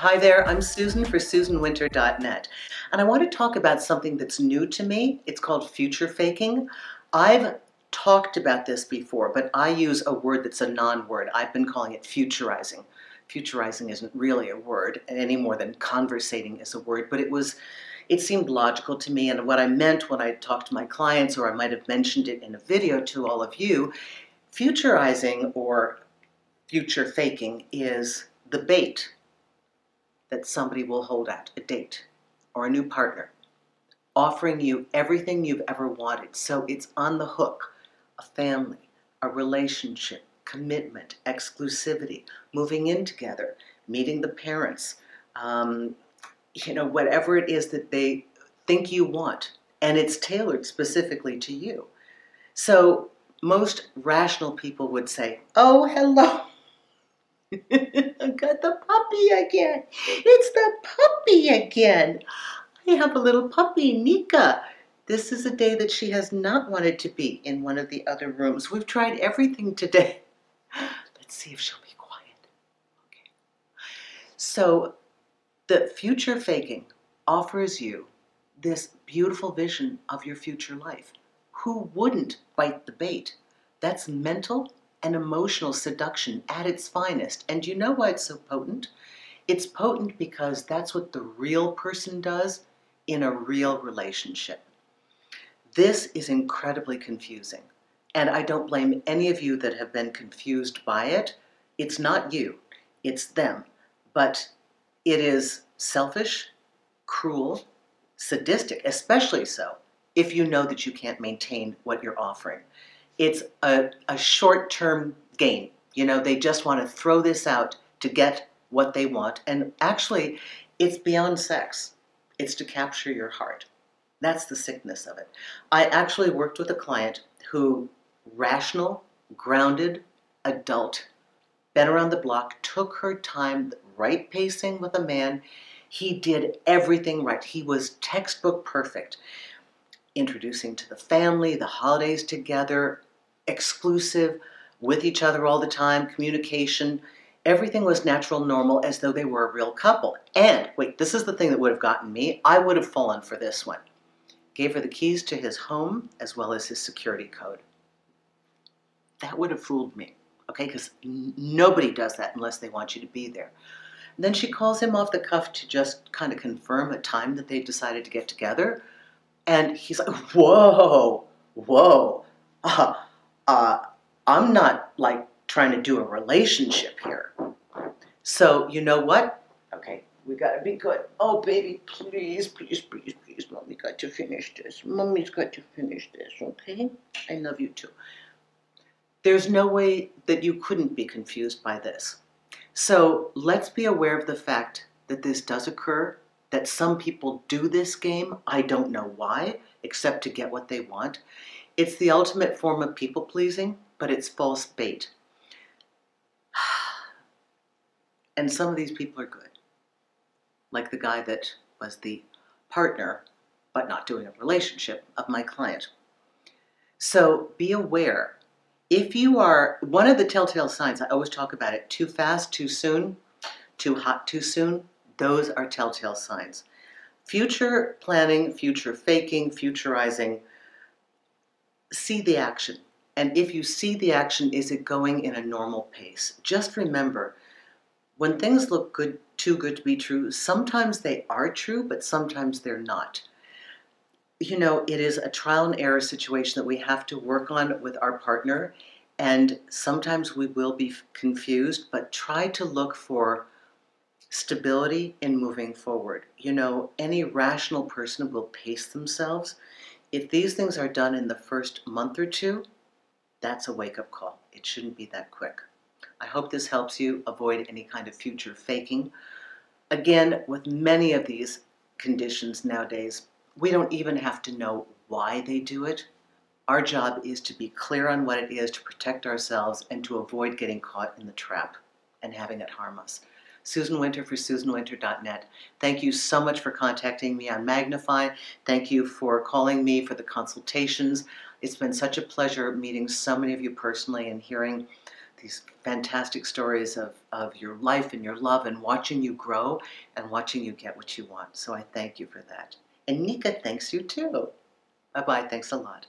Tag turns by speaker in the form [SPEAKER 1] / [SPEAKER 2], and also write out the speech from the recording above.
[SPEAKER 1] Hi there, I'm Susan for SusanWinter.net, and I want to talk about something that's new to me. It's called future faking. I've talked about this before, but I use a word that's a non word. I've been calling it futurizing. Futurizing isn't really a word any more than conversating is a word, but it was. It seemed logical to me, and what I meant when I talked to my clients, or I might have mentioned it in a video to all of you, futurizing or future faking is the bait that somebody will hold out a date or a new partner, offering you everything you've ever wanted. So it's on the hook a family, a relationship, commitment, exclusivity, moving in together, meeting the parents, um, you know, whatever it is that they think you want. And it's tailored specifically to you. So most rational people would say, Oh, hello. I got the puppy again. It's the puppy again. I have a little puppy, Nika. This is a day that she has not wanted to be in one of the other rooms. We've tried everything today. Let's see if she'll be quiet. Okay. So, the future faking offers you this beautiful vision of your future life. Who wouldn't bite the bait? That's mental and emotional seduction at its finest. And you know why it's so potent? It's potent because that's what the real person does in a real relationship. This is incredibly confusing. And I don't blame any of you that have been confused by it. It's not you, it's them. But it is selfish, cruel, sadistic, especially so if you know that you can't maintain what you're offering it's a, a short term gain. You know, they just want to throw this out to get what they want. And actually, it's beyond sex, it's to capture your heart. That's the sickness of it. I actually worked with a client who, rational, grounded, adult, been around the block, took her time, right pacing with a man. He did everything right. He was textbook perfect. Introducing to the family, the holidays together, exclusive, with each other all the time, communication. Everything was natural, normal, as though they were a real couple. And wait, this is the thing that would have gotten me. I would have fallen for this one. Gave her the keys to his home as well as his security code. That would have fooled me, okay? Because nobody does that unless they want you to be there. And then she calls him off the cuff to just kind of confirm a time that they've decided to get together. And he's like, whoa, whoa. Uh, uh, I'm not like trying to do a relationship here. So, you know what? Okay, we gotta be good. Oh, baby, please, please, please, please, mommy got to finish this. Mommy's got to finish this, okay? I love you too. There's no way that you couldn't be confused by this. So let's be aware of the fact that this does occur, that some people do this game. I don't know why, except to get what they want. It's the ultimate form of people pleasing, but it's false bait. And some of these people are good. Like the guy that was the partner, but not doing a relationship, of my client. So be aware. If you are, one of the telltale signs, I always talk about it too fast, too soon, too hot, too soon, those are telltale signs. Future planning, future faking, futurizing, see the action. And if you see the action, is it going in a normal pace? Just remember, when things look good, too good to be true, sometimes they are true, but sometimes they're not. You know, it is a trial and error situation that we have to work on with our partner, and sometimes we will be confused, but try to look for stability in moving forward. You know, any rational person will pace themselves if these things are done in the first month or two, that's a wake up call. It shouldn't be that quick. I hope this helps you avoid any kind of future faking. Again, with many of these conditions nowadays, we don't even have to know why they do it. Our job is to be clear on what it is to protect ourselves and to avoid getting caught in the trap and having it harm us. Susan Winter for SusanWinter.net. Thank you so much for contacting me on Magnify. Thank you for calling me for the consultations. It's been such a pleasure meeting so many of you personally and hearing these fantastic stories of, of your life and your love and watching you grow and watching you get what you want. So I thank you for that. And Nika thanks you too. Bye bye. Thanks a lot.